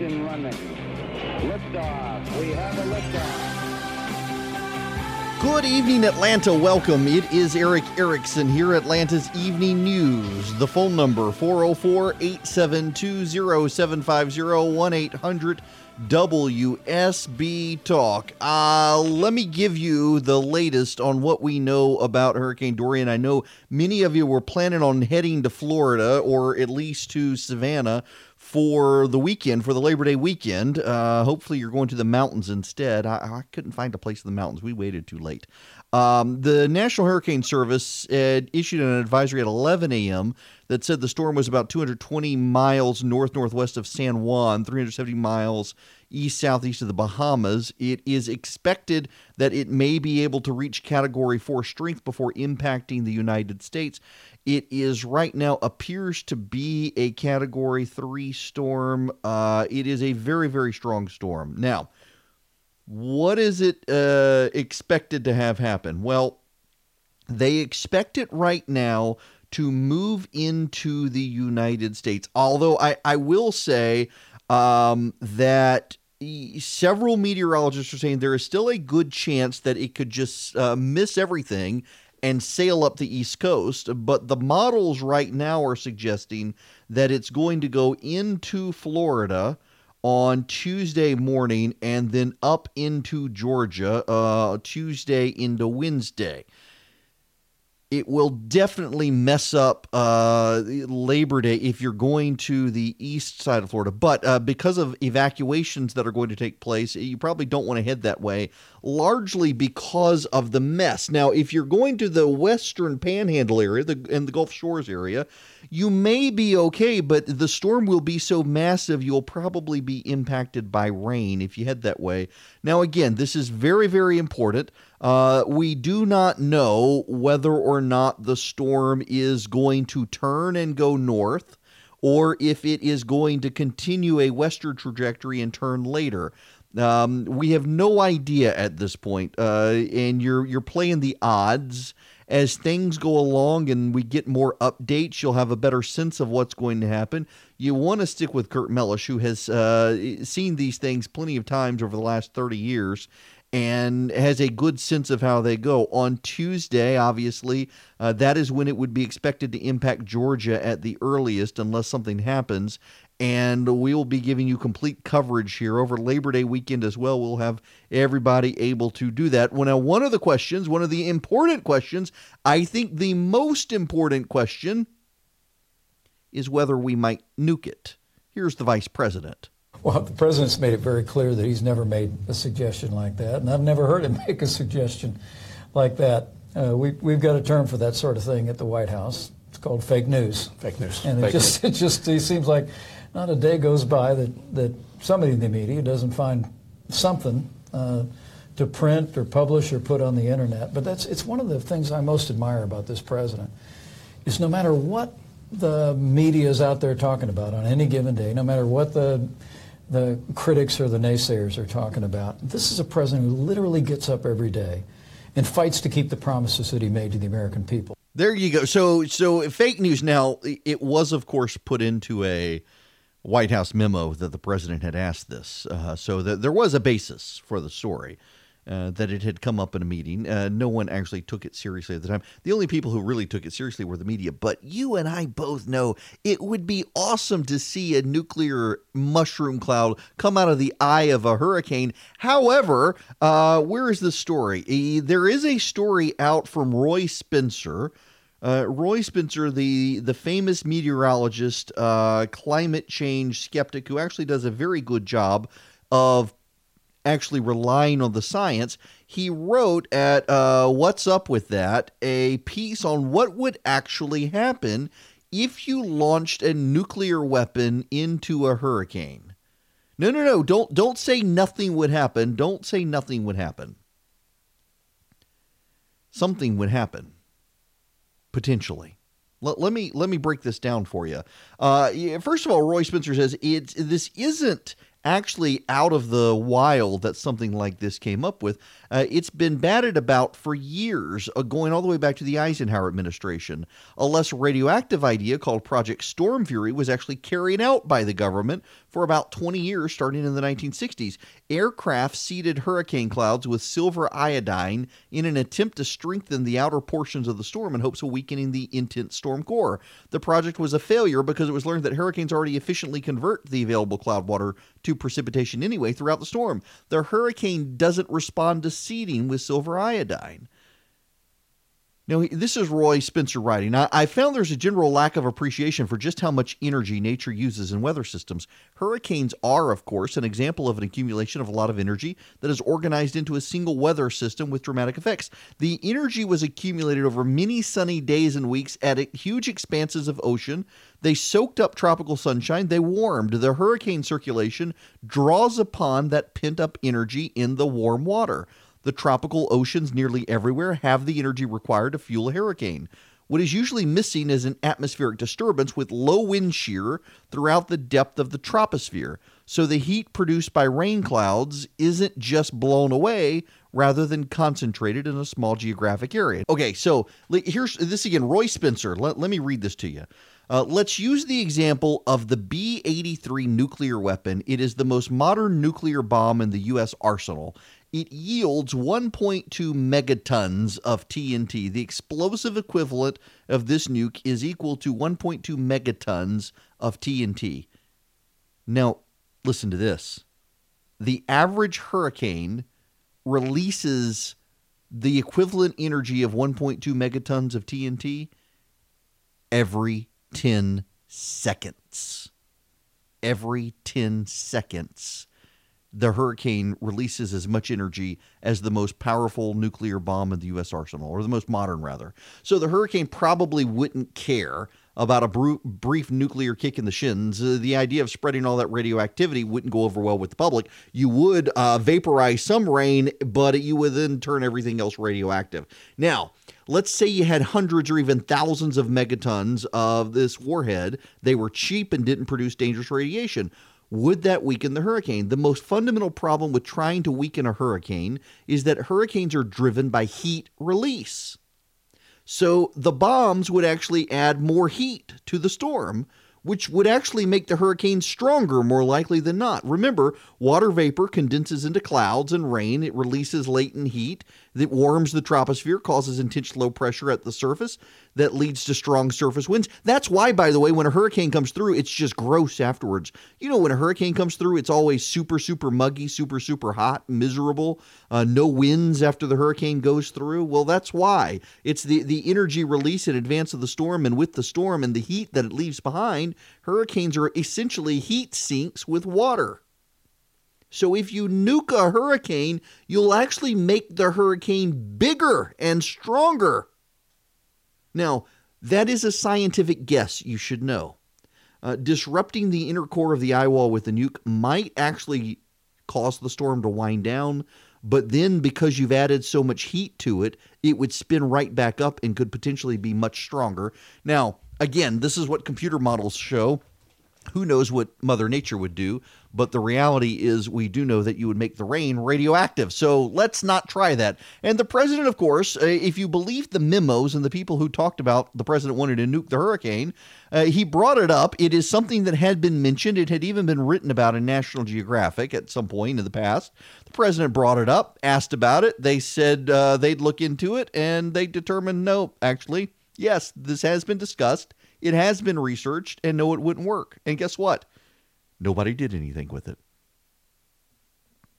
Ignition running. Liftoff. We have a liftoff. Good evening, Atlanta. Welcome. It is Erick Erickson here, Atlanta's Evening News. The phone number 404 872 0750 1 800 WSB Talk. Uh, let me give you the latest on what we know about Hurricane Dorian. I know many of you were planning on heading to Florida or at least to Savannah for the weekend, for the Labor Day weekend. Uh, hopefully, you're going to the mountains instead. I, I, couldn't find a place in the mountains. We waited too late. Um, the National Hurricane Service issued an advisory at 11 a.m. that said the storm was about 220 miles north northwest of San Juan, 370 miles east southeast of the Bahamas. It is expected that it may be able to reach Category 4 strength before impacting the United States. It is right now appears to be a Category 3 storm. Uh, it is a very, very strong storm. Now, what is it uh, expected to have happen? Well, they expect it right now to move into the United States. Although I, I will say um, that several meteorologists are saying there is still a good chance that it could just uh, miss everything and sail up the East Coast. But the models right now are suggesting that it's going to go into Florida on Tuesday morning and then up into Georgia uh, Tuesday into Wednesday it will definitely mess up uh, Labor Day if you're going to the east side of Florida. But uh, because of evacuations that are going to take place, you probably don't want to head that way, largely because of the mess. Now, if you're going to the western panhandle area the, and the Gulf Shores area, you may be okay, but the storm will be so massive you'll probably be impacted by rain if you head that way. Now, again, this is very, very important. Uh, we do not know whether or not the storm is going to turn and go north or if it is going to continue a western trajectory and turn later. Um, we have no idea at this point, uh, and you're you're playing the odds as things go along and we get more updates. You'll have a better sense of what's going to happen. You want to stick with Kirk Mellish, who has uh, seen these things plenty of times over the last 30 years and has a good sense of how they go. On Tuesday, obviously, uh, that is when it would be expected to impact Georgia at the earliest, unless something happens. And we will be giving you complete coverage here over Labor Day weekend as well. We'll have everybody able to do that. Well, now, one of the questions, one of the important questions, I think the most important question is whether we might nuke it. Here's the vice president. Well, the president's made it very clear that he's never made a suggestion like that, and I've never heard him make a suggestion like that. Uh, we, we've got a term for that sort of thing at the White House. It's called fake news. Fake news. And fake it just news. it just it seems like not a day goes by that, that somebody in the media doesn't find something uh, to print or publish or put on the internet. But that's it's one of the things I most admire about this president is no matter what the media is out there talking about on any given day, no matter what the the critics or the naysayers are talking about. This is a president who literally gets up every day and fights to keep the promises that he made to the American people. There you go. So, so fake news. Now, it was, of course, put into a White House memo that the president had asked this, uh, so that there was a basis for the story. Uh, that it had come up in a meeting. Uh, no one actually took it seriously at the time. The only people who really took it seriously were the media. But you and I both know it would be awesome to see a nuclear mushroom cloud come out of the eye of a hurricane. However, uh, where is the story? There is a story out from Roy Spencer. Uh, Roy Spencer, the the famous meteorologist, uh, climate change skeptic, who actually does a very good job of actually relying on the science, he wrote at uh, Watts Up With That a piece on what would actually happen if you launched a nuclear weapon into a hurricane. No, no, no, don't don't say nothing would happen. Don't say nothing would happen. Something would happen. Potentially. Let, let me let me break this down for you. Uh, first of all, Roy Spencer says it's this isn't actually out of the wild that something like this came up with. Uh, it's been batted about for years, uh, going all the way back to the Eisenhower administration. A less radioactive idea called Project Stormfury was actually carried out by the government for about 20 years, starting in the 1960s. Aircraft seeded hurricane clouds with silver iodine in an attempt to strengthen the outer portions of the storm in hopes of weakening the intense storm core. The project was a failure because it was learned that hurricanes already efficiently convert the available cloud water to precipitation anyway throughout the storm. The hurricane doesn't respond to seeding with silver iodine. Now, this is Roy Spencer writing. I, I, found there's a general lack of appreciation for just how much energy nature uses in weather systems. Hurricanes are, of course, an example of an accumulation of a lot of energy that is organized into a single weather system with dramatic effects. The energy was accumulated over many sunny days and weeks at huge expanses of ocean. They soaked up tropical sunshine, they warmed. The hurricane circulation draws upon that pent up energy in the warm water. The tropical oceans nearly everywhere have the energy required to fuel a hurricane. What is usually missing is an atmospheric disturbance with low wind shear throughout the depth of the troposphere. So the heat produced by rain clouds isn't just blown away rather than concentrated in a small geographic area. Okay, so here's this again, Roy Spencer. Let, let me read this to you. Uh, let's use the example of the B 83 nuclear weapon. It is the most modern nuclear bomb in the U.S. arsenal it yields 1.2 megatons of TNT. The explosive equivalent of this nuke is equal to 1.2 megatons of TNT. Now, listen to this. The average hurricane releases the equivalent energy of 1.2 megatons of TNT every 10 seconds. Every 10 seconds the hurricane releases as much energy as the most powerful nuclear bomb in the U.S. arsenal, or the most modern, rather. So the hurricane probably wouldn't care about a br- brief nuclear kick in the shins. Uh, the idea of spreading all that radioactivity wouldn't go over well with the public. You would uh, vaporize some rain, but you would then turn everything else radioactive. Now, let's say you had hundreds or even thousands of megatons of this warhead. They were cheap and didn't produce dangerous radiation. Would that weaken the hurricane? The most fundamental problem with trying to weaken a hurricane is that hurricanes are driven by heat release. So the bombs would actually add more heat to the storm, which would actually make the hurricane stronger more likely than not. Remember, water vapor condenses into clouds and rain. It releases latent heat that warms the troposphere, causes intense low pressure at the surface that leads to strong surface winds. That's why, by the way, when a hurricane comes through, it's just gross afterwards. You know, when a hurricane comes through, it's always super, super muggy, super, super hot, miserable, uh, no winds after the hurricane goes through. Well, that's why. It's the, the energy release in advance of the storm, and with the storm and the heat that it leaves behind, hurricanes are essentially heat sinks with water. So if you nuke a hurricane, you'll actually make the hurricane bigger and stronger. Now, that is a scientific guess you should know. Uh, disrupting the inner core of the eye wall with a nuke might actually cause the storm to wind down, but then because you've added so much heat to it, it would spin right back up and could potentially be much stronger. Now, again, this is what computer models show. Who knows what Mother Nature would do? But the reality is, we do know that you would make the rain radioactive. So let's not try that. And the president, of course, uh, if you believe the memos and the people who talked about the president wanted to nuke the hurricane, uh, he brought it up. It is something that had been mentioned. It had even been written about in National Geographic at some point in the past. The president brought it up, asked about it. They said uh, they'd look into it, and they determined no, actually, yes, this has been discussed. It has been researched, and no, it wouldn't work. And guess what? Nobody did anything with it.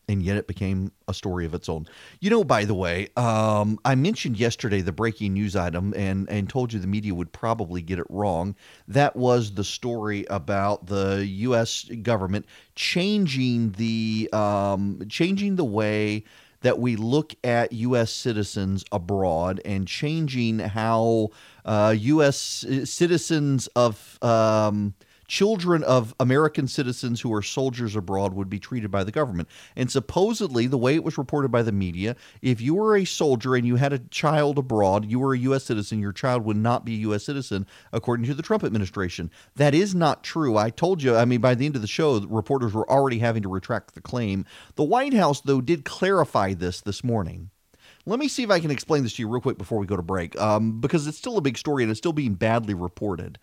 And yet it became a story of its own. You know, by the way, um, I mentioned yesterday the breaking news item and, and told you the media would probably get it wrong. That was the story about the U.S. government changing the um, changing the way that we look at U.S. citizens abroad and changing how uh, U.S. citizens of um, children of American citizens who are soldiers abroad would be treated by the government. And supposedly, the way it was reported by the media, if you were a soldier and you had a child abroad, you were a U.S. citizen, your child would not be a U.S. citizen, according to the Trump administration. That is not true. I told you, I mean, by the end of the show, reporters were already having to retract the claim. The White House, though, did clarify this this morning. Let me see if I can explain this to you real quick before we go to break, um, because it's still a big story and it's still being badly reported.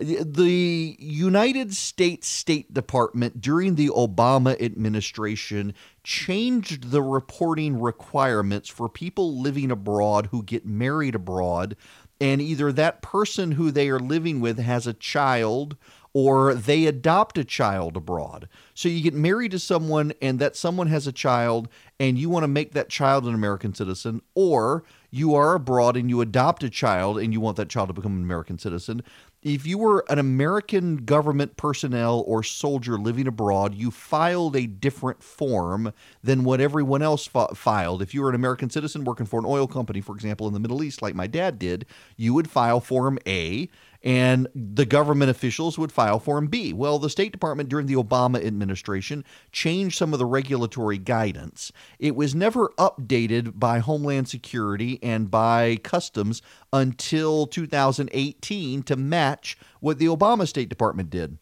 The United States State Department during the Obama administration changed the reporting requirements for people living abroad who get married abroad, and either that person who they are living with has a child or they adopt a child abroad. So you get married to someone and that someone has a child and you want to make that child an American citizen, or you are abroad and you adopt a child and you want that child to become an American citizen. If you were an American government personnel or soldier living abroad, you filed a different form than what everyone else filed. If you were an American citizen working for an oil company, for example, in the Middle East, like my dad did, you would file Form A and the government officials would file Form B. Well, the State Department during the Obama administration changed some of the regulatory guidance. It was never updated by Homeland Security and by Customs until 2018 to match what the Obama State Department did.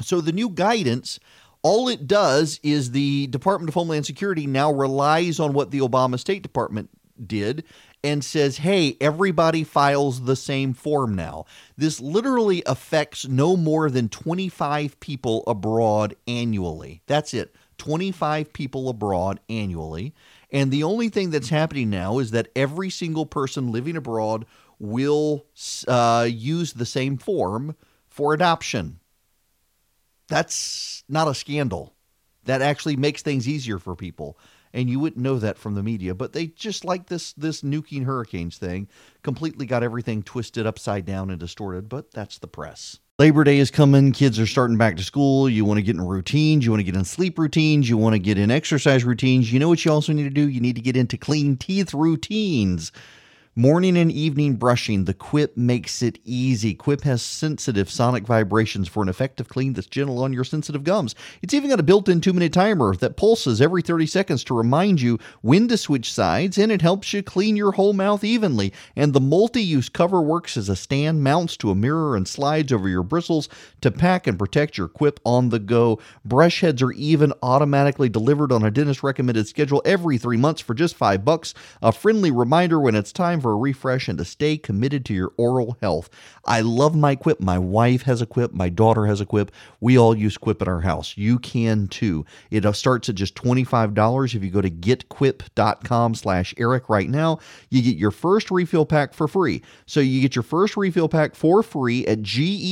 So the new guidance all it does is the Department of Homeland Security now relies on what the Obama State Department did and says, hey, everybody files the same form now. This literally affects no more than 25 people abroad annually. That's it. 25 people abroad annually. And the only thing that's happening now is that every single person living abroad will uh, use the same form for adoption. That's not a scandal. That actually makes things easier for people and you wouldn't know that from the media. But they just like this this nuking hurricanes thing, completely got everything twisted upside down and distorted. But that's the press. Labor Day is coming. Kids are starting back to school. You want to get in routines. You want to get in sleep routines. You want to get in exercise routines. You know what you also need to do? You need to get into clean teeth routines. Morning and evening brushing, the Quip makes it easy. Quip has sensitive sonic vibrations for an effective clean that's gentle on your sensitive gums. It's even got a built in two minute timer that pulses every 30 seconds to remind you when to switch sides, and it helps you clean your whole mouth evenly. And the multi use cover works as a stand, mounts to a mirror, and slides over your bristles to pack and protect your Quip on the go. Brush heads are even automatically delivered on a dentist recommended schedule every three months for just five bucks. A friendly reminder when it's time for a refresh and to stay committed to your oral health. I love my Quip. My wife has a Quip. My daughter has a Quip. We all use Quip at our house. You can too. It uh, starts at just $25 if you go to getquip.com slash Eric right now. You get your first refill pack for free. So you get your first refill pack for free at getquip.com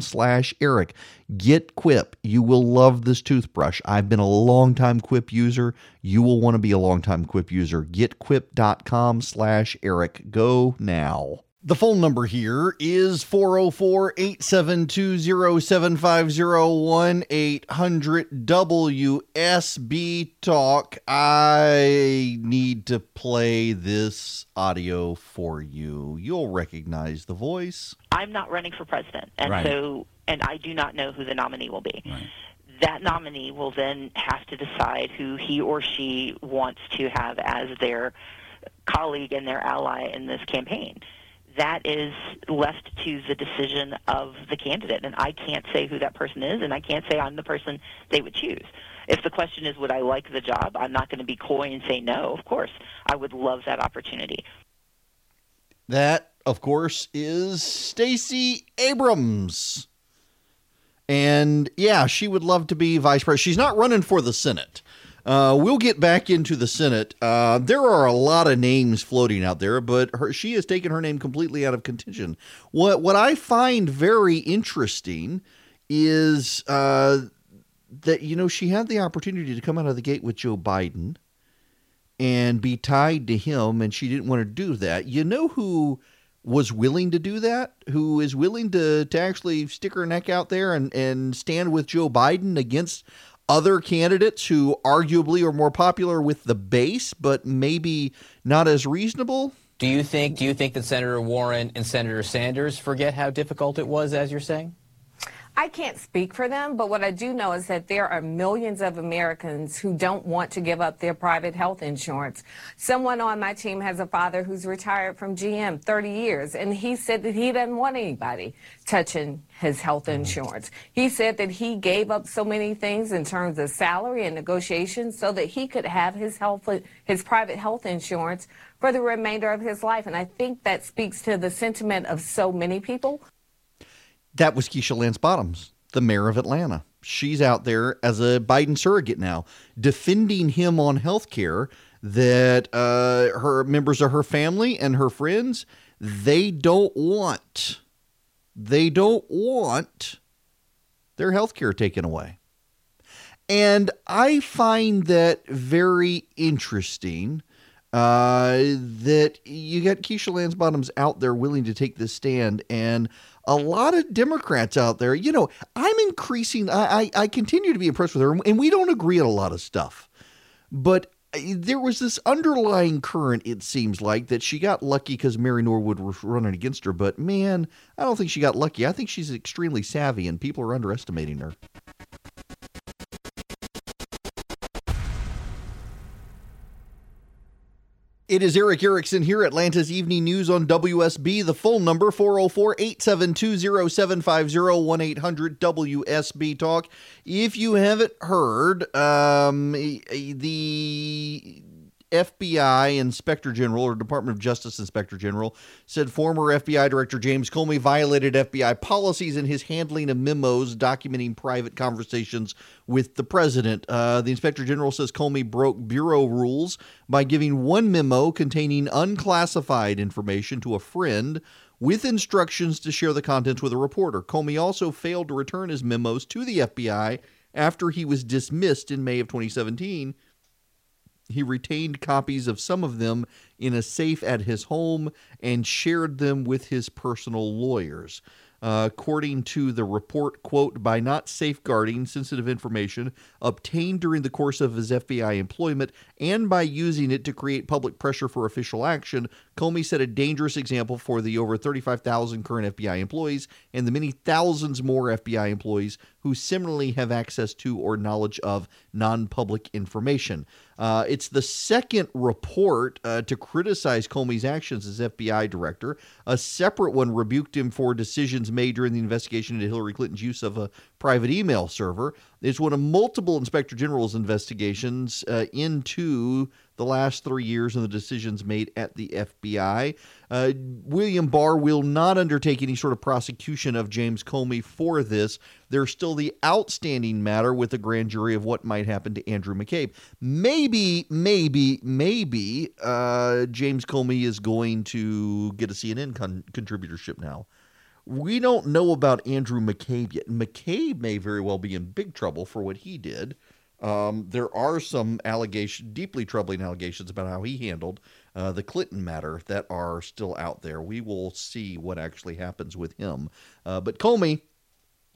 slash Erick. Get Quip. You will love this toothbrush. I've been a long time Quip user. You will want to be a long time Quip user. GetQuip.com slash Eric. Go now. The phone number here is 404 872 7501 800 WSB Talk. I need to play this audio for you. You'll recognize the voice. I'm not running for president. And Right. so, and I do not know who the nominee will be. Right. That nominee will then have to decide who he or she wants to have as their colleague and their ally in this campaign. That is left to the decision of the candidate, and I can't say who that person is, and I can't say I'm the person they would choose. If the question is, would I like the job? I'm not going to be coy and say no. Of course, I would love that opportunity. That, of course, is Stacey Abrams. And yeah, she would love to be vice president. She's not running for the Senate. Uh, we'll get back into the Senate. Uh, there are a lot of names floating out there, but her, she has taken her name completely out of contention. What what I find very interesting is uh, that you know she had the opportunity to come out of the gate with Joe Biden and be tied to him, and she didn't want to do that. You know who was willing to do that? Who is willing to, to actually stick her neck out there and, and stand with Joe Biden against other candidates who arguably are more popular with the base, but maybe not as reasonable? Do you think do you think that Senator Warren and Senator Sanders forget how difficult it was, as you're saying? I can't speak for them, but what I do know is that there are millions of Americans who don't want to give up their private health insurance. Someone on my team has a father who's retired from GM 30 years, and he said that he doesn't want anybody touching his health Mm-hmm. insurance. He said that he gave up so many things in terms of salary and negotiations so that he could have his health his private health insurance for the remainder of his life. And I think that speaks to the sentiment of so many people. That was Keisha Lance Bottoms, the mayor of Atlanta. She's out there as a Biden surrogate now, defending him on health care that uh, her members of her family and her friends, they don't want. They don't want their health care taken away. And I find that very interesting uh, that you got Keisha Lance Bottoms out there willing to take this stand, and a lot of Democrats out there. You know, I'm increasing. I I, I continue to be impressed with her, and we don't agree on a lot of stuff, but. uh, There was this underlying current, it seems like, that she got lucky because Mary Norwood was running against her. But man, I don't think she got lucky. I think she's extremely savvy, and people are underestimating her. It is Erick Erickson here, Atlanta's Evening News on WSB. The phone number 404 872 0750 800 WSB Talk. If you haven't heard, um, the FBI Inspector General or Department of Justice Inspector General said former FBI Director James Comey violated FBI policies in his handling of memos documenting private conversations with the president. Uh, the Inspector General says Comey broke bureau rules by giving one memo containing unclassified information to a friend with instructions to share the contents with a reporter. Comey also failed to return his memos to the FBI after he was dismissed in May of 2017 he retained copies of some of them in a safe at his home and shared them with his personal lawyers. Uh, according to the report, quote, by not safeguarding sensitive information obtained during the course of his FBI employment and by using it to create public pressure for official action, Comey set a dangerous example for the over 35,000 current FBI employees and the many thousands more FBI employees who similarly have access to or knowledge of non public information. Uh, it's the second report uh, to criticize Comey's actions as FBI director. A separate one rebuked him for decisions made during the investigation into Hillary Clinton's use of a private email server. It's one of multiple Inspector General's investigations uh, into the last three years and the decisions made at the FBI. Uh, William Barr will not undertake any sort of prosecution of James Comey for this. There's still the outstanding matter with the grand jury of what might happen to Andrew McCabe. Maybe, maybe, maybe uh, James Comey is going to get a CNN con- contributorship now. We don't know about Andrew McCabe yet. McCabe may very well be in big trouble for what he did. Um, there are some allegations, deeply troubling allegations about how he handled uh, the Clinton matter that are still out there. We will see what actually happens with him. Uh, but Comey,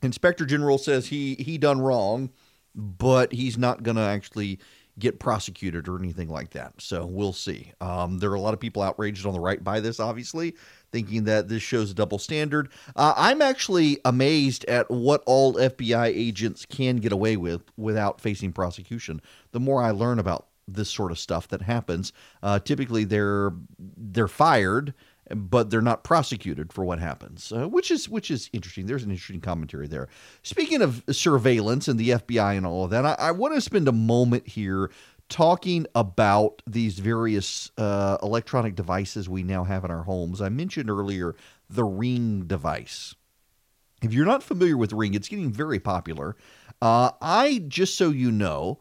Inspector General says he he done wrong, but he's not going to actually get prosecuted or anything like that. So we'll see. Um, there are a lot of people outraged on the right by this, obviously, thinking that this shows a double standard. Uh, I'm actually amazed at what all FBI agents can get away with without facing prosecution. The more I learn about this sort of stuff that happens, uh, typically they're they're fired but they're not prosecuted for what happens, uh, which is which is interesting. There's an interesting commentary there. Speaking of surveillance and the FBI and all of that, I, I want to spend a moment here talking about these various uh, electronic devices we now have in our homes. I mentioned earlier the Ring device. If you're not familiar with Ring, it's getting very popular. Uh, I just so you know,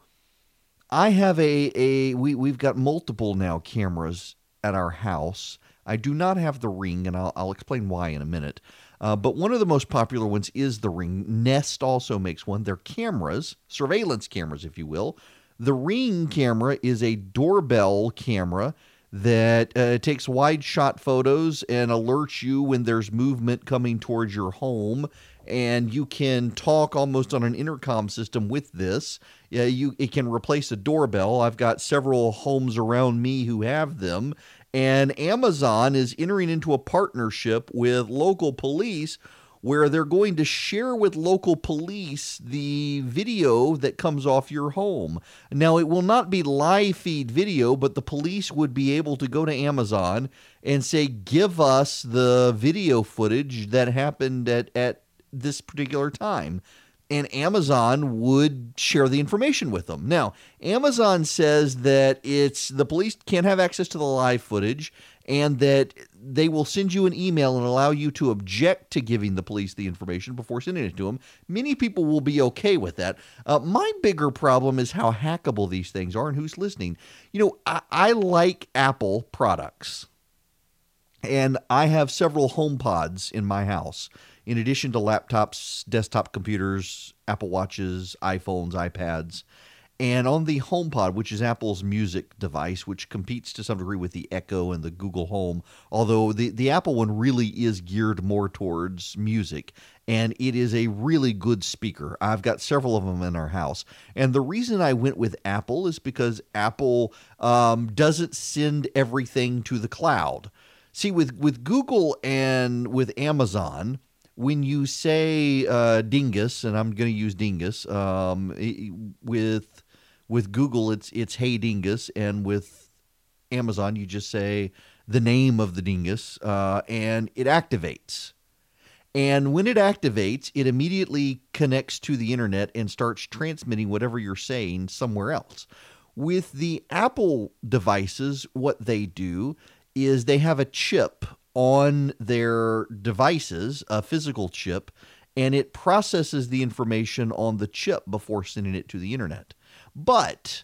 I have a a we we've got multiple now cameras at our house. I do not have the Ring, and I'll, I'll explain why in a minute. Uh, but one of the most popular ones is the Ring. Nest also makes one. They're cameras, surveillance cameras, if you will. The Ring camera is a doorbell camera that uh, takes wide shot photos and alerts you when there's movement coming towards your home and you can talk almost on an intercom system with this. Yeah, you it can replace a doorbell. I've got several homes around me who have them, And Amazon is entering into a partnership with local police where they're going to share with local police the video that comes off your home. Now, it will not be live feed video, but the police would be able to go to Amazon and say, give us the video footage that happened at, at this particular time and Amazon would share the information with them. Now, Amazon says that it's the police can't have access to the live footage and that they will send you an email and allow you to object to giving the police the information before sending it to them. Many people will be okay with that. Uh, my bigger problem is how hackable these things are and who's listening. You know, I, I like Apple products, and I have several HomePods in my house in addition to laptops, desktop computers, Apple Watches, iPhones, iPads. And on the HomePod, which is Apple's music device, which competes to some degree with the Echo and the Google Home, although the, the Apple one really is geared more towards music, and it is a really good speaker. I've got several of them in our house. And the reason I went with Apple is because Apple um, doesn't send everything to the cloud. See, with, with Google and with Amazon, when you say uh, dingus, and I'm going to use dingus um, with with Google, it's it's hey dingus, and with Amazon, you just say the name of the dingus, uh, and it activates. And when it activates, it immediately connects to the internet and starts transmitting whatever you're saying somewhere else. With the Apple devices, what they do is they have a chip on their devices, a physical chip, and it processes the information on the chip before sending it to the internet. But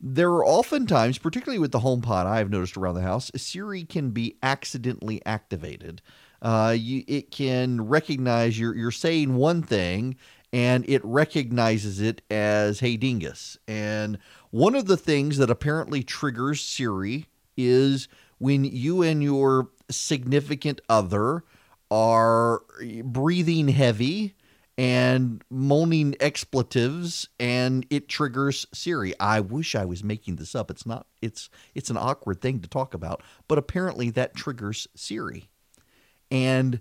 there are oftentimes, particularly with the HomePod, I've noticed around the house, Siri can be accidentally activated. Uh, you, it can recognize you're, you're saying one thing and it recognizes it as Hey Dingus. And one of the things that apparently triggers Siri is when you and your significant other are breathing heavy and moaning expletives and it triggers Siri. I wish I was making this up. It's not it's it's an awkward thing to talk about, but apparently that triggers Siri. And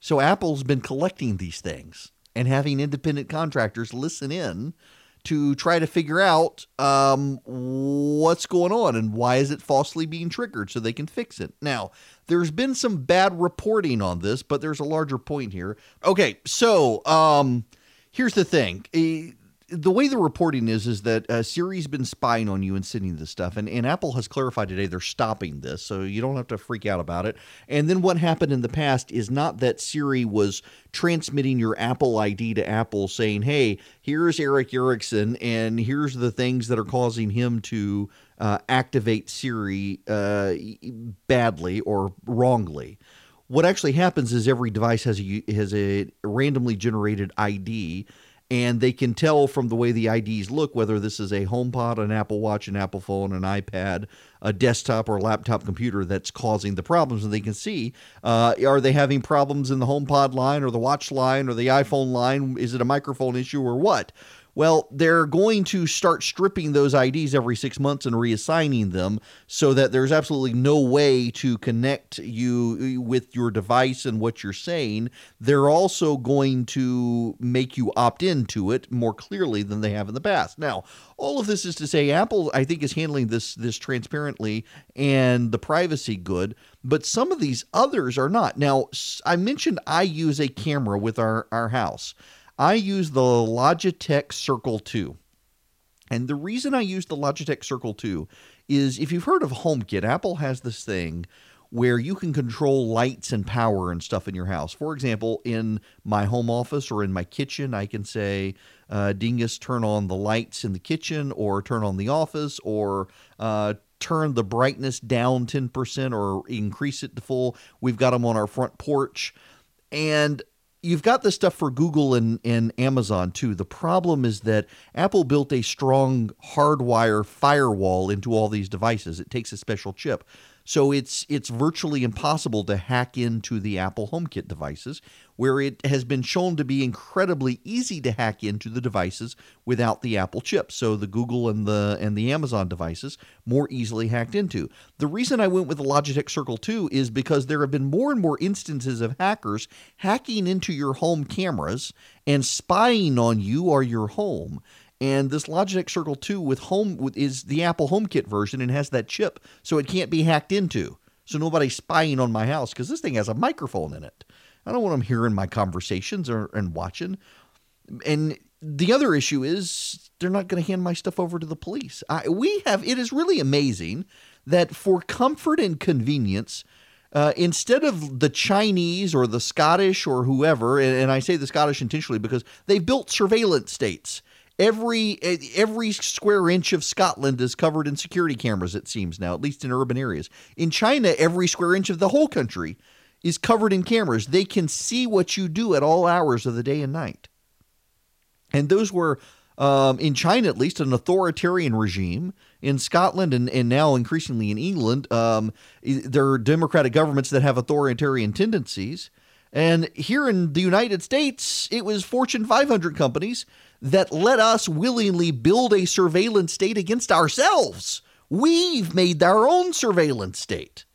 so Apple's been collecting these things and having independent contractors listen in to try to figure out um, what's going on and why is it falsely being triggered so they can fix it. Now, there's been some bad reporting on this, but there's a larger point here. Okay, so um, here's the thing the way the reporting is is that uh, Siri's been spying on you and sending this stuff, and, and Apple has clarified today they're stopping this, so you don't have to freak out about it. And then what happened in the past is not that Siri was transmitting your Apple ID to Apple, saying, "Hey, here's Erick Erickson, and here's the things that are causing him to uh, activate Siri uh, badly or wrongly." What actually happens is every device has a has a randomly generated ID and they can tell from the way the IDs look whether this is a HomePod, an Apple Watch, an Apple phone, an iPad, a desktop or laptop computer that's causing the problems. And they can see uh, are they having problems in the HomePod line or the Watch line or the iPhone line? Is it a microphone issue or what? Well, they're going to start stripping those IDs every six months and reassigning them so that there's absolutely no way to connect you uh, with your device and what you're saying. They're also going to make you opt into it more clearly than they have in the past. Now, all of this is to say Apple, I think, is handling this this transparently and the privacy good, but some of these others are not. Now, I mentioned I use a camera with our, our house. I use the Logitech Circle 2. And the reason I use the Logitech Circle 2 is if you've heard of HomeKit, Apple has this thing where you can control lights and power and stuff in your house. For example, in my home office or in my kitchen, I can say, uh, Dingus, turn on the lights in the kitchen or turn on the office or uh, turn the brightness down 10% or increase it to full. We've got them on our front porch. And you've got this stuff for Google and, and Amazon too. The problem is that Apple built a strong hardwire firewall into all these devices. It takes a special chip. So it's it's virtually impossible to hack into the Apple HomeKit devices, where it has been shown to be incredibly easy to hack into the devices without the Apple chip. So the Google and the and the Amazon devices more easily hacked into. The reason I went with the Logitech Circle 2 is because there have been more and more instances of hackers hacking into your home cameras and spying on you or your home. And this Logitech Circle 2 with home is the Apple HomeKit version and has that chip, so it can't be hacked into. So nobody's spying on my house because this thing has a microphone in it. I don't want them hearing my conversations or and watching. And the other issue is they're not going to hand my stuff over to the police. I, we have it is really amazing that for comfort and convenience, uh, instead of the Chinese or the Scottish or whoever, and, and I say the Scottish intentionally because they've built surveillance states every every square inch of Scotland is covered in security cameras it seems now at least in urban areas. In China every square inch of the whole country is covered in cameras. They can see what you do at all hours of the day and night. And those were um, in China at least an authoritarian regime. In Scotland and, and now increasingly in England um, there are democratic governments that have authoritarian tendencies and here in the United States, it was Fortune 500 companies that let us willingly build a surveillance state against ourselves. We've made our own surveillance state.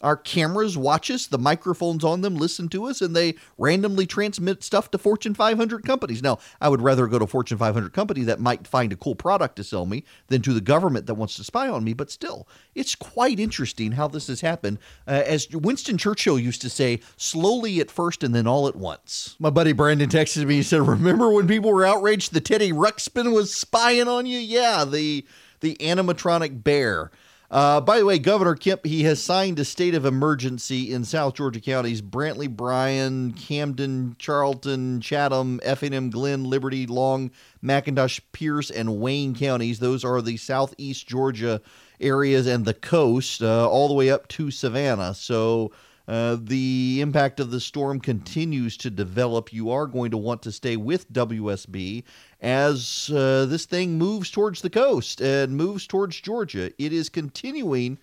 Our cameras watch us, the microphones on them listen to us, and they randomly transmit stuff to Fortune 500 companies. Now, I would rather go to Fortune 500 company that might find a cool product to sell me than to the government that wants to spy on me. But still, it's quite interesting how this has happened. Uh, as Winston Churchill used to say, slowly at first and then all at once. My buddy Brandon texted me. He said, "Remember when people were outraged the Teddy Ruxpin was spying on you? Yeah, the the animatronic bear." Uh, by the way, Governor Kemp, he has signed a state of emergency in South Georgia counties Brantley, Bryan, Camden, Charlton, Chatham, Effingham, Glynn, Liberty, Long, McIntosh, Pierce, and Wayne counties. Those are the southeast Georgia areas and the coast, uh, all the way up to Savannah. So uh, the impact of the storm continues to develop. You are going to want to stay with WSB as uh, this thing moves towards the coast and moves towards Georgia. It is continuing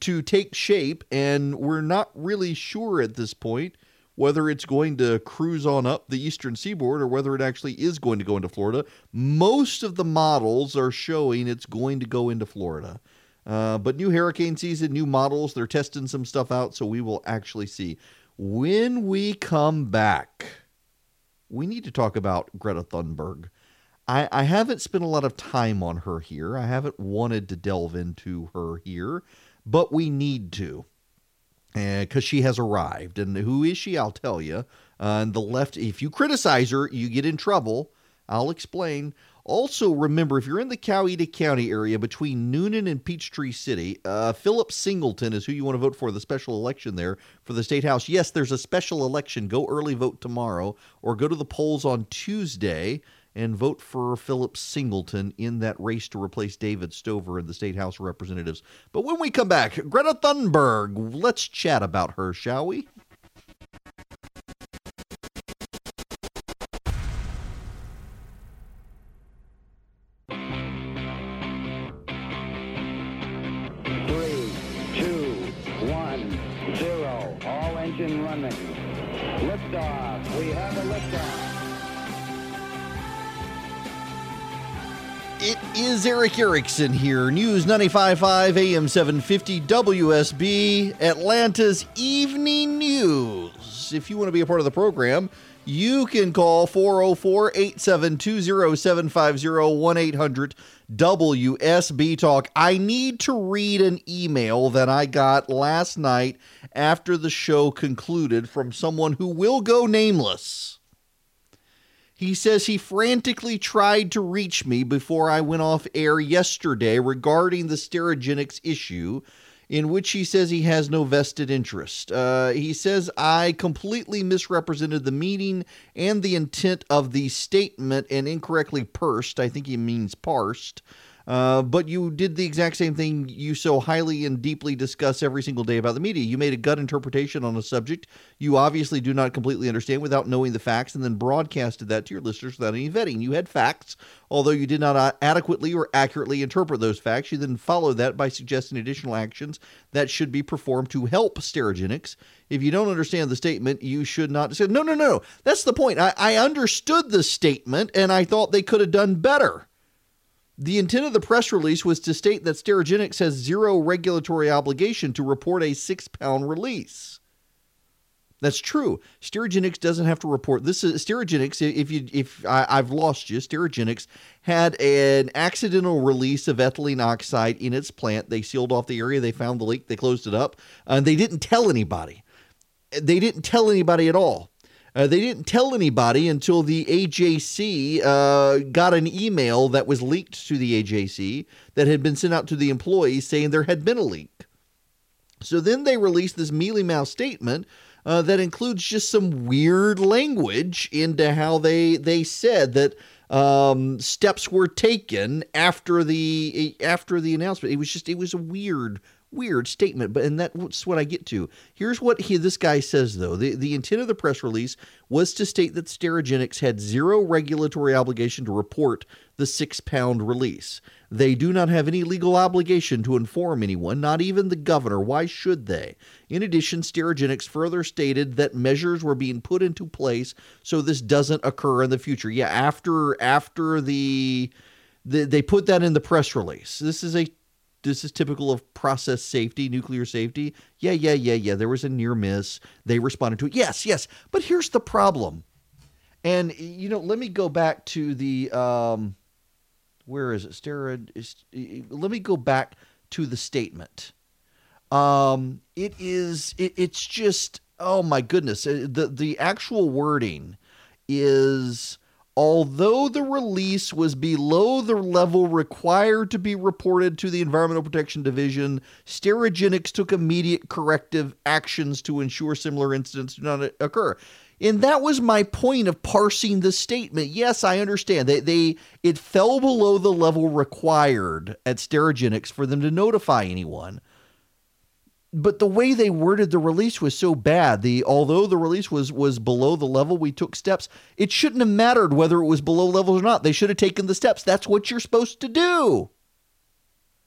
to take shape, and we're not really sure at this point whether it's going to cruise on up the eastern seaboard or whether it actually is going to go into Florida. Most of the models are showing it's going to go into Florida. Uh, but new hurricane season, new models, they're testing some stuff out, so we will actually see. When we come back, we need to talk about Greta Thunberg. I, I haven't spent a lot of time on her here. I haven't wanted to delve into her here, but we need to because uh, she has arrived. And who is she? I'll tell you. Uh, and the left, if you criticize her, you get in trouble. I'll explain. Also, remember if you're in the Coweta County area between Newnan and Peachtree City, uh, Philip Singleton is who you want to vote for the special election there for the state house. Yes, there's a special election. Go early vote tomorrow or go to the polls on Tuesday and vote for Philip Singleton in that race to replace David Stover in the State House of Representatives. But when we come back, Greta Thunberg, let's chat about her, shall we? Is Erick Erickson here. News 95.5 AM 750 WSB, Atlanta's Evening News. If you want to be a part of the program, you can call 404 872 750 1 800 WSB Talk. I need to read an email that I got last night after the show concluded from someone who will go nameless. He says he frantically tried to reach me before I went off air yesterday regarding the Sterigenics issue, in which he says he has no vested interest. Uh, he says I completely misrepresented the meaning and the intent of the statement and incorrectly pursed, I think he means parsed, Uh, but you did the exact same thing you so highly and deeply discuss every single day about the media. You made a gut interpretation on a subject you obviously do not completely understand without knowing the facts, and then broadcasted that to your listeners without any vetting. You had facts, although you did not uh, adequately or accurately interpret those facts. You then followed that by suggesting additional actions that should be performed to help Sterigenics. If you don't understand the statement, you should not say, no, no, no. That's the point. I, I understood the statement, and I thought they could have done better. The intent of the press release was to state that Sterigenics has zero regulatory obligation to report a six pound release. That's true. Sterigenics doesn't have to report. This is Sterigenics. If you, if I, have lost you, Sterigenics had an accidental release of ethylene oxide in its plant. They sealed off the area. They found the leak. They closed it up, and they didn't tell anybody. They didn't tell anybody at all. Uh, they didn't tell anybody until the AJC uh, got an email that was leaked to the AJC that had been sent out to the employees saying there had been a leak. So then they released this mealy mouth statement uh, that includes just some weird language into how they they said that um, steps were taken after the after the announcement. It was just it was a weird weird statement, but and that's what I get to. Here's what he this guy says though. The the intent of the press release was to state that Sterigenics had zero regulatory obligation to report the six pound release. They do not have any legal obligation to inform anyone, not even the governor. Why should they? In addition, Sterigenics further stated that measures were being put into place so this doesn't occur in the future. Yeah, after after the, the they put that in the press release. This is a this is typical of process safety, nuclear safety. Yeah, yeah, yeah, yeah. There was a near miss. They responded to it. Yes, yes. But here's the problem. And you know, let me go back to the um, where is it? Steroid. Is, let me go back to the statement. Um, it is. It, it's just. Oh my goodness. Uh, the the actual wording is although the release was below the level required to be reported to the Environmental Protection Division, Sterigenics took immediate corrective actions to ensure similar incidents do not occur. And that was my point of parsing the statement. Yes, I understand. They, they it fell below the level required at Sterigenics for them to notify anyone but the way they worded the release was so bad. The although the release was was below the level we took steps, it shouldn't have mattered whether it was below levels or not. They should have taken the steps. That's what you're supposed to do.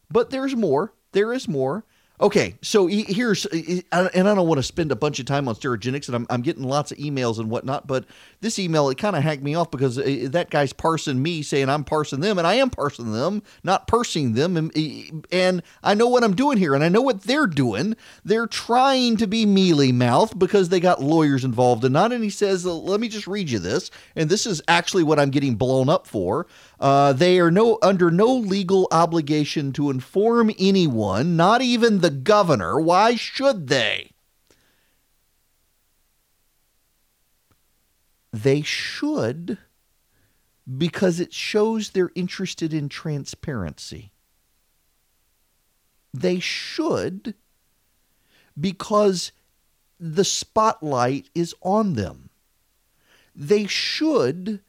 But there's more. There is more. Okay, so here's, and I don't want to spend a bunch of time on Sterigenics, and I'm, I'm getting lots of emails and whatnot, but this email, it kind of hacked me off because uh, that guy's parsing me saying I'm parsing them, and I am parsing them, not parsing them. And, and I know what I'm doing here, and I know what they're doing. They're trying to be mealy mouthed because they got lawyers involved and not. And he says, let me just read you this. And this is actually what I'm getting blown up for. Uh, they are no under no legal obligation to inform anyone, not even the governor. Why should they? They should because it shows they're interested in transparency. They should because the spotlight is on them. They should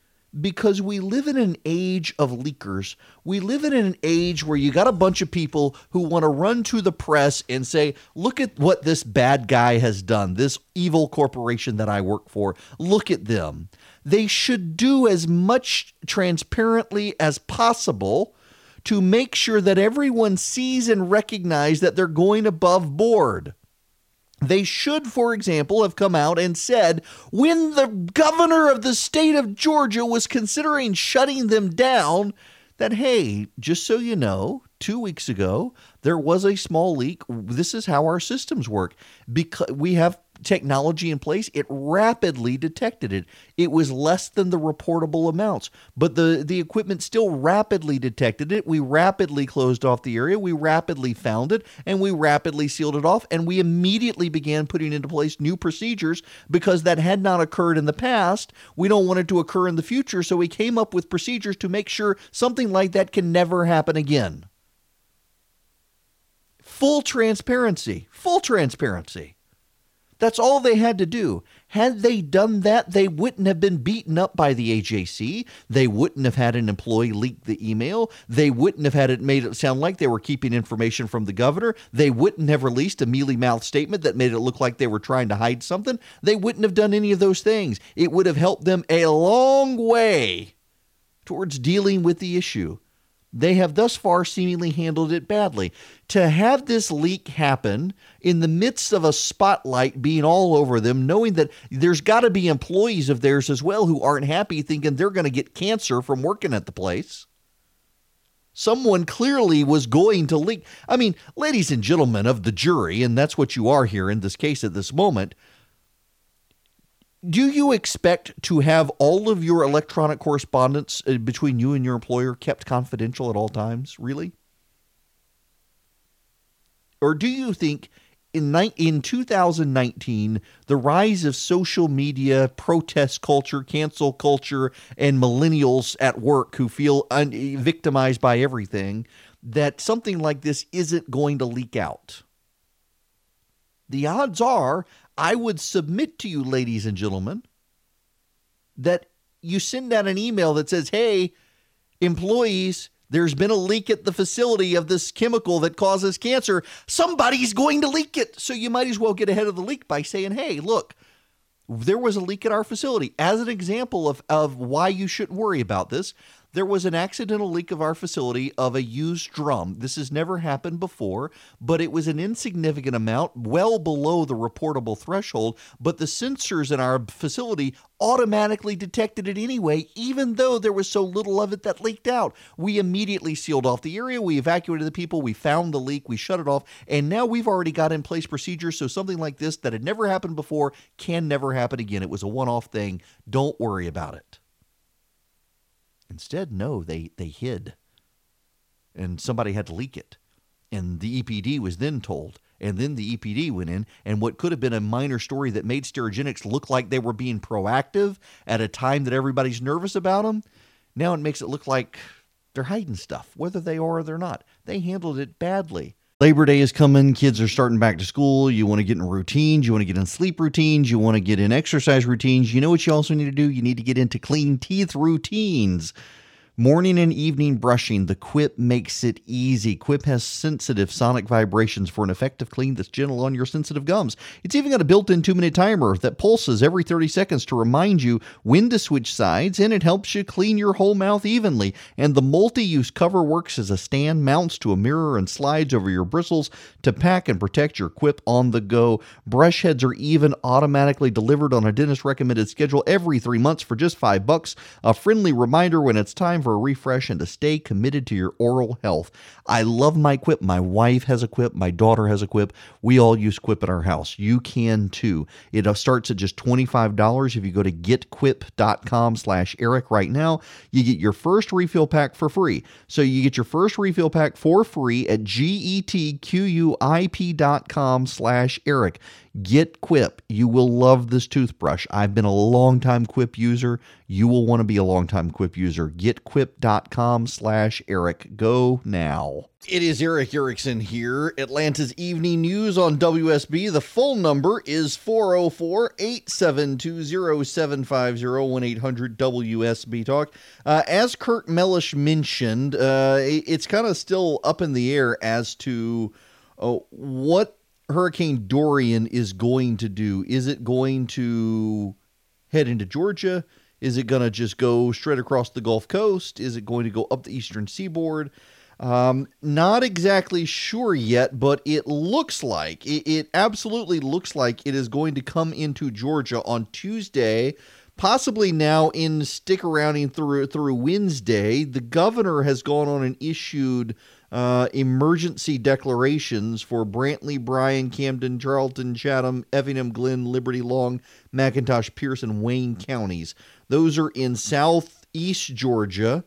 because we live in an age of leakers. We live in an age where you got a bunch of people who want to run to the press and say, look at what this bad guy has done, this evil corporation that I work for. Look at them. They should do as much transparently as possible to make sure that everyone sees and recognizes that they're going above board. They should, for example, have come out and said when the governor of the state of Georgia was considering shutting them down, that, hey, just so you know, two weeks ago, there was a small leak. This is how our systems work. Because we have technology in place, it rapidly detected it. It was less than the reportable amounts, but the, the equipment still rapidly detected it. We rapidly closed off the area, we rapidly found it, and we rapidly sealed it off. And we immediately began putting into place new procedures because that had not occurred in the past. We don't want it to occur in the future, so we came up with procedures to make sure something like that can never happen again. Full transparency, full transparency. That's all they had to do. Had they done that, they wouldn't have been beaten up by the AJC. They wouldn't have had an employee leak the email. They wouldn't have had it made it sound like they were keeping information from the governor. They wouldn't have released a mealy mouthed statement that made it look like they were trying to hide something. They wouldn't have done any of those things. It would have helped them a long way towards dealing with the issue. They have thus far seemingly handled it badly. To have this leak happen in the midst of a spotlight being all over them, knowing that there's got to be employees of theirs as well who aren't happy, thinking they're going to get cancer from working at the place. Someone clearly was going to leak. I mean, ladies and gentlemen of the jury, and that's what you are here in this case at this moment, do you expect to have all of your electronic correspondence uh, between you and your employer kept confidential at all times? Really? Or do you think in, ni- in 2019, the rise of social media, protest culture, cancel culture, and millennials at work who feel un- victimized by everything, that something like this isn't going to leak out? The odds are I would submit to you, ladies and gentlemen, that you send out an email that says, hey, employees, there's been a leak at the facility of this chemical that causes cancer. Somebody's going to leak it. So you might as well get ahead of the leak by saying, hey, look, there was a leak at our facility. As an example of, of why you shouldn't worry about this, there was an accidental leak of our facility of a used drum. This has never happened before, but it was an insignificant amount, well below the reportable threshold. But the sensors in our facility automatically detected it anyway, even though there was so little of it that leaked out. We immediately sealed off the area, we evacuated the people, we found the leak, we shut it off, and now we've already got in place procedures so something like this that had never happened before can never happen again. It was a one off thing. Don't worry about it. Instead, no, they, they hid. And somebody had to leak it. And the EPD was then told. And then the EPD went in. And what could have been a minor story that made Sterigenics look like they were being proactive at a time that everybody's nervous about them, now it makes it look like they're hiding stuff, whether they are or they're not. They handled it badly. Labor Day is coming. Kids are starting back to school. You want to get in routines. You want to get in sleep routines. You want to get in exercise routines. You know what you also need to do? You need to get into clean teeth routines. Morning and evening brushing, the Quip makes it easy. Quip has sensitive sonic vibrations for an effective clean that's gentle on your sensitive gums. It's even got a built in two minute timer that pulses every 30 seconds to remind you when to switch sides, and it helps you clean your whole mouth evenly. And the multi use cover works as a stand, mounts to a mirror, and slides over your bristles to pack and protect your Quip on the go. Brush heads are even automatically delivered on a dentist recommended schedule every three months for just five bucks. A friendly reminder when it's time for a refresh and to stay committed to your oral health. I love my Quip. My wife has a Quip. My daughter has a Quip. We all use Quip at our house. You can too. It uh, starts at just $25 if you go to getquip.com slash Eric right now. You get your first refill pack for free. So you get your first refill pack for free at getquip.com slash Eric. Get Quip. You will love this toothbrush. I've been a long time Quip user. You will want to be a long time Quip user. Getquip.com slash Eric. Go now. It is Erick Erickson here, Atlanta's Evening News on WSB. The full number is 404 872 0750 800 WSB Talk. Uh, as Kirk Mellish mentioned, uh, it's kind of still up in the air as to uh, what Hurricane Dorian is going to do. Is it going to head into Georgia? Is it going to just go straight across the Gulf Coast? Is it going to go up the eastern seaboard? Um, not exactly sure yet, but it looks like it, it absolutely looks like it is going to come into Georgia on Tuesday possibly now in stick around through through Wednesday. The governor has gone on and issued uh, emergency declarations for Brantley, Bryan, Camden, Charlton, Chatham, Effingham, Glynn, Liberty, Long, McIntosh, Pierce, and Wayne counties. Those are in southeast Georgia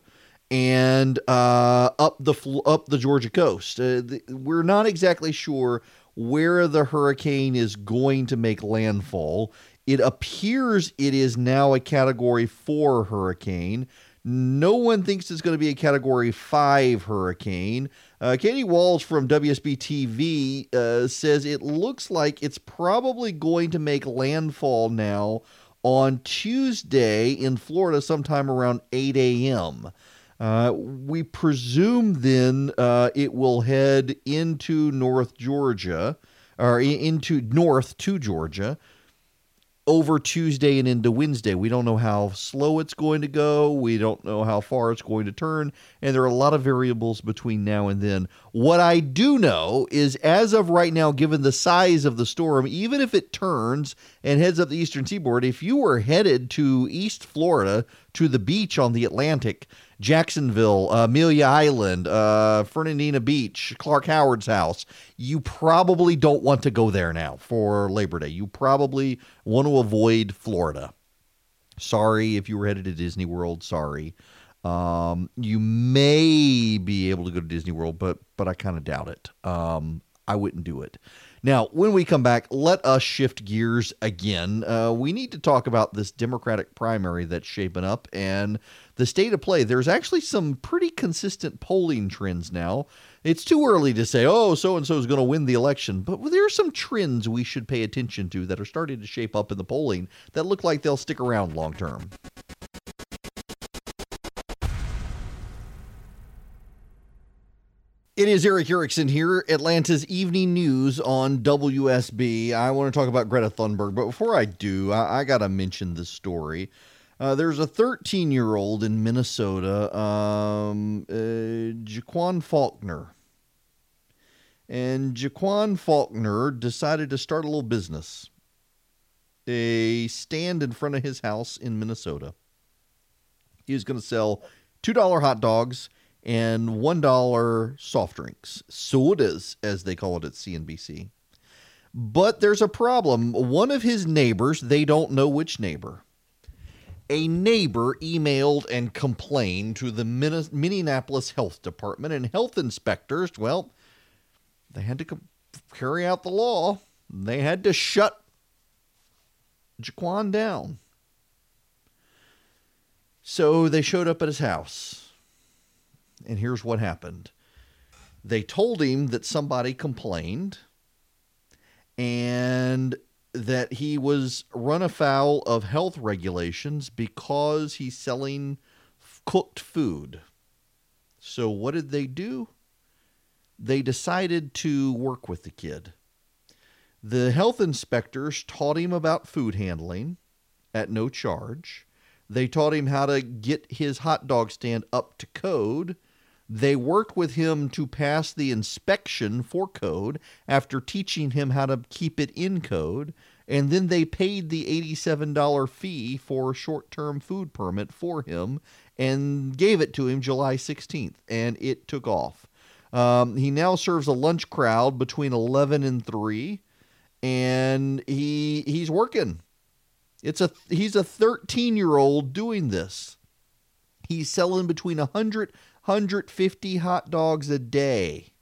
and uh, up the up the Georgia coast. Uh, the, we're not exactly sure where the hurricane is going to make landfall. It appears it is now a Category Four hurricane. No one thinks it's going to be a Category Five hurricane. Uh, Katie Walls from WSB TV uh, says it looks like it's probably going to make landfall now on Tuesday in Florida sometime around 8 a.m. Uh, we presume then uh, it will head into North Georgia or into north to Georgia over Tuesday and into Wednesday. We don't know how slow it's going to go. We don't know how far it's going to turn. And there are a lot of variables between now and then. What I do know is, as of right now, given the size of the storm, even if it turns and heads up the eastern seaboard, if you were headed to East Florida to the beach on the Atlantic, Jacksonville, uh, Amelia Island, uh, Fernandina Beach, Clark Howard's house. You probably don't want to go there now for Labor Day. You probably want to avoid Florida. Sorry if you were headed to Disney World. Sorry. Um, you may be able to go to Disney World, but but I kind of doubt it. Um, I wouldn't do it. Now, when we come back, let us shift gears again. Uh, we need to talk about this Democratic primary that's shaping up and the state of play. There's actually some pretty consistent polling trends now. It's too early to say, oh, so and so is going to win the election, but there are some trends we should pay attention to that are starting to shape up in the polling that look like they'll stick around long term. It is Erick Erickson here, Atlanta's Evening News on WSB. I want to talk about Greta Thunberg, but before I do, I, I got to mention this story. Uh, there's a 13 year old in Minnesota, um, uh, Jaequan Faulkner. And Jaequan Faulkner decided to start a little business, a stand in front of his house in Minnesota. He was going to sell $2 hot dogs and $1 soft drinks, sodas, as they call it at CNBC. But there's a problem. One of his neighbors, they don't know which neighbor, a neighbor emailed and complained to the Minneapolis Health Department, and health inspectors, well, they had to carry out the law. They had to shut Jaequan down. So they showed up at his house. And here's what happened they told him that somebody complained and that he was run afoul of health regulations because he's selling cooked food. So, what did they do? They decided to work with the kid. The health inspectors taught him about food handling at no charge. They taught him how to get his hot dog stand up to code. They worked with him to pass the inspection for code after teaching him how to keep it in code. And then they paid the $87 fee for a short term food permit for him and gave it to him July 16th. And it took off. Um, he now serves a lunch crowd between 11 and 3 and he he's working it's a he's a 13 year old doing this he's selling between 100 150 hot dogs a day.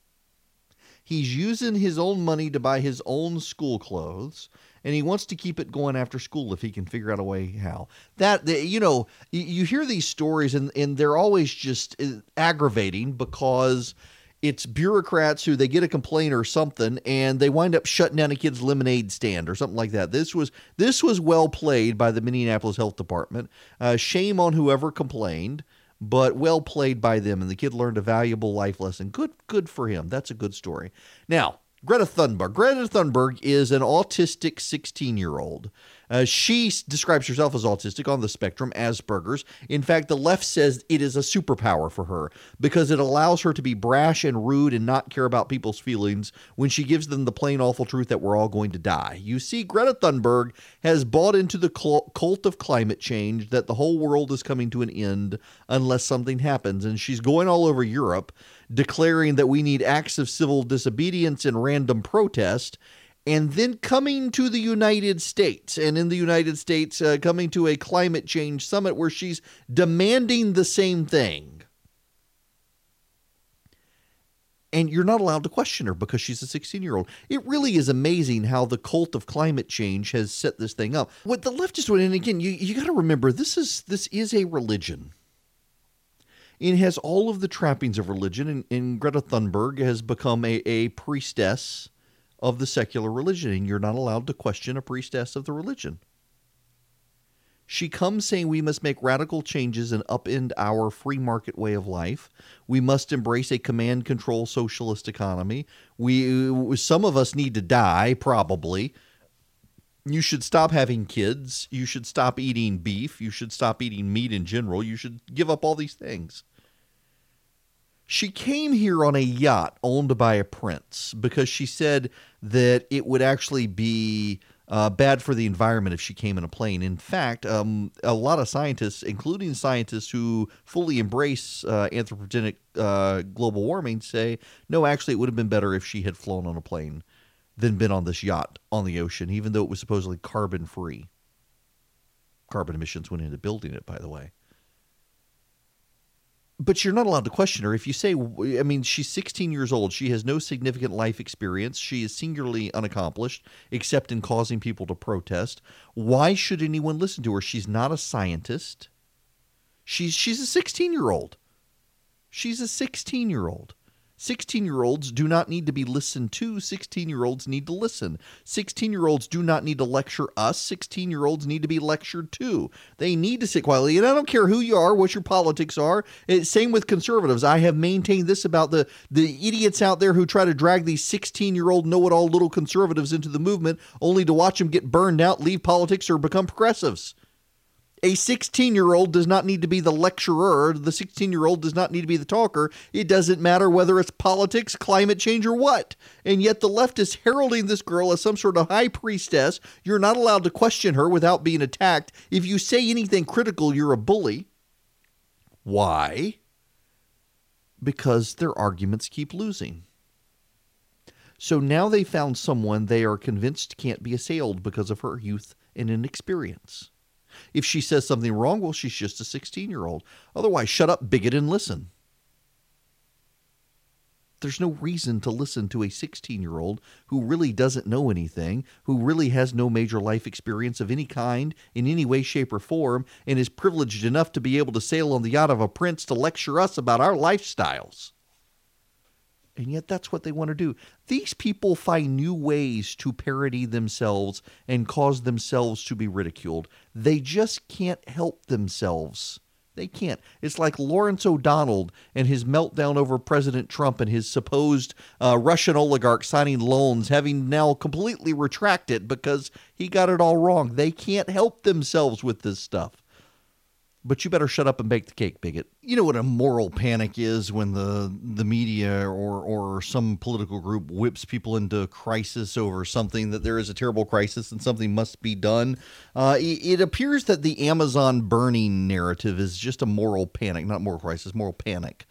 He's using his own money to buy his own school clothes and he wants to keep it going after school if he can figure out a way how. That you know you, hear these stories and and they're always just uh, aggravating because it's bureaucrats who they get a complaint or something and they wind up shutting down a kid's lemonade stand or something like that. This was this was well played by the minneapolis health department. Uh, shame on whoever complained but well played by them and the kid learned a valuable life lesson. Good good for him. That's a good story. Now greta thunberg. Greta thunberg is an autistic 16 year old uh, she describes herself as autistic on the spectrum, Asperger's. In fact, the left says it is a superpower for her because it allows her to be brash and rude and not care about people's feelings when she gives them the plain awful truth that we're all going to die. You see, Greta Thunberg has bought into the cul- cult of climate change that the whole world is coming to an end unless something happens, and she's going all over Europe declaring that we need acts of civil disobedience and random protest and then coming to the United States, and in the United States, uh, coming to a climate change summit where she's demanding the same thing. And you're not allowed to question her because she's a 16 year old. It really is amazing how the cult of climate change has set this thing up. What the left is doing, and again, you, you got to remember this is this is a religion. It has all of the trappings of religion, and, and Greta Thunberg has become a, a priestess of the secular religion, and you're not allowed to question a priestess of the religion. She comes saying we must make radical changes and upend our free market way of life. We must embrace a command control socialist economy. We some of us need to die probably. You should stop having kids. You should stop eating beef. You should stop eating meat in general. You should give up all these things. She came here on a yacht owned by a prince because she said that it would actually be uh, bad for the environment if she came in a plane. In fact, um, a lot of scientists, including scientists who fully embrace uh, anthropogenic uh, global warming, say no. Actually, it would have been better if she had flown on a plane than been on this yacht on the ocean, even though it was supposedly carbon free. Carbon emissions went into building it, by the way but you're not allowed to question her. If you say, I mean, she's 16 years old. She has no significant life experience. She is singularly unaccomplished, except in causing people to protest. Why should anyone listen to her? She's not a scientist. She's she's a 16 year old. She's a 16 year old. 16 year olds do not need to be listened to. 16 year olds need to listen. 16 year olds do not need to lecture us. 16 year olds need to be lectured to. They need to sit quietly. And I don't care who you are, what your politics are. Same with conservatives. I have maintained this about the, the idiots out there who try to drag these 16 year old know it all little conservatives into the movement only to watch them get burned out, leave politics, or become progressives. A 16 year old does not need to be the lecturer. The 16 year old does not need to be the talker. It doesn't matter whether it's politics, climate change, or what. And yet the left is heralding this girl as some sort of high priestess. You're not allowed to question her without being attacked. If you say anything critical, you're a bully. Why? Because their arguments keep losing. So now they found someone they are convinced can't be assailed because of her youth and inexperience. If she says something wrong, well, she's just a 16 year old. Otherwise, shut up, bigot, and listen. There's no reason to listen to a 16 year old who really doesn't know anything, who really has no major life experience of any kind, in any way, shape, or form, and is privileged enough to be able to sail on the yacht of a prince to lecture us about our lifestyles. And yet, that's what they want to do. These people find new ways to parody themselves and cause themselves to be ridiculed. They just can't help themselves. They can't. It's like Lawrence O'Donnell and his meltdown over President Trump and his supposed uh, Russian oligarch signing loans, having now completely retracted because he got it all wrong. They can't help themselves with this stuff but you better shut up and bake the cake, bigot. You know what a moral panic is when the the media or or some political group whips people into crisis over something that there is a terrible crisis and something must be done. Uh, it, it, appears that the Amazon burning narrative is just a moral panic, not moral crisis, moral panic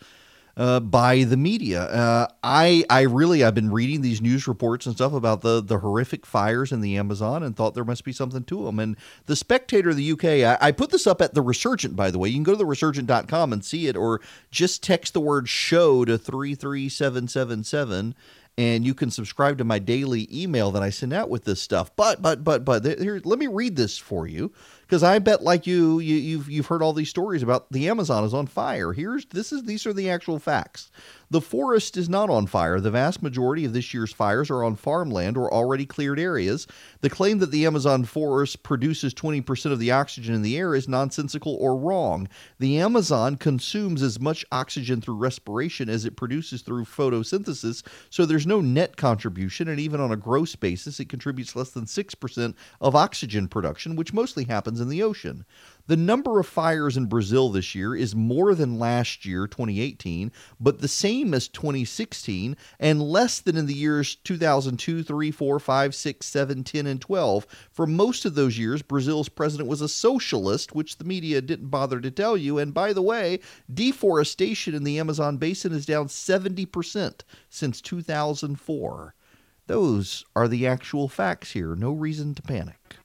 uh, by the media. Uh, I I really I've been reading these news reports and stuff about the the horrific fires in the Amazon and thought there must be something to them. And the Spectator of the UK, I, I put this up at the Resurgent by the way. You can go to the Resurgent.com and see it, or just text the word "show" to three three seven seven seven and you can subscribe to my daily email that I send out with this stuff. But but but but here, let me read this for you because I bet like you, you you've you've heard all these stories about the Amazon is on fire. Here's this is these are the actual facts. The forest is not on fire. The vast majority of this year's fires are on farmland or already cleared areas. The claim that the Amazon forest produces 20% of the oxygen in the air is nonsensical or wrong. The Amazon consumes as much oxygen through respiration as it produces through photosynthesis, so there's no net contribution, and even on a gross basis, it contributes less than 6% of oxygen production, which mostly happens in the ocean. The number of fires in Brazil this year is more than last year, 2018, but the same as 2016 and less than in the years 2002, 3, 4, 5, 6, 7, 10, and 12. For most of those years, Brazil's president was a socialist, which the media didn't bother to tell you. And by the way, deforestation in the Amazon basin is down 70% since 2004. Those are the actual facts here. No reason to panic.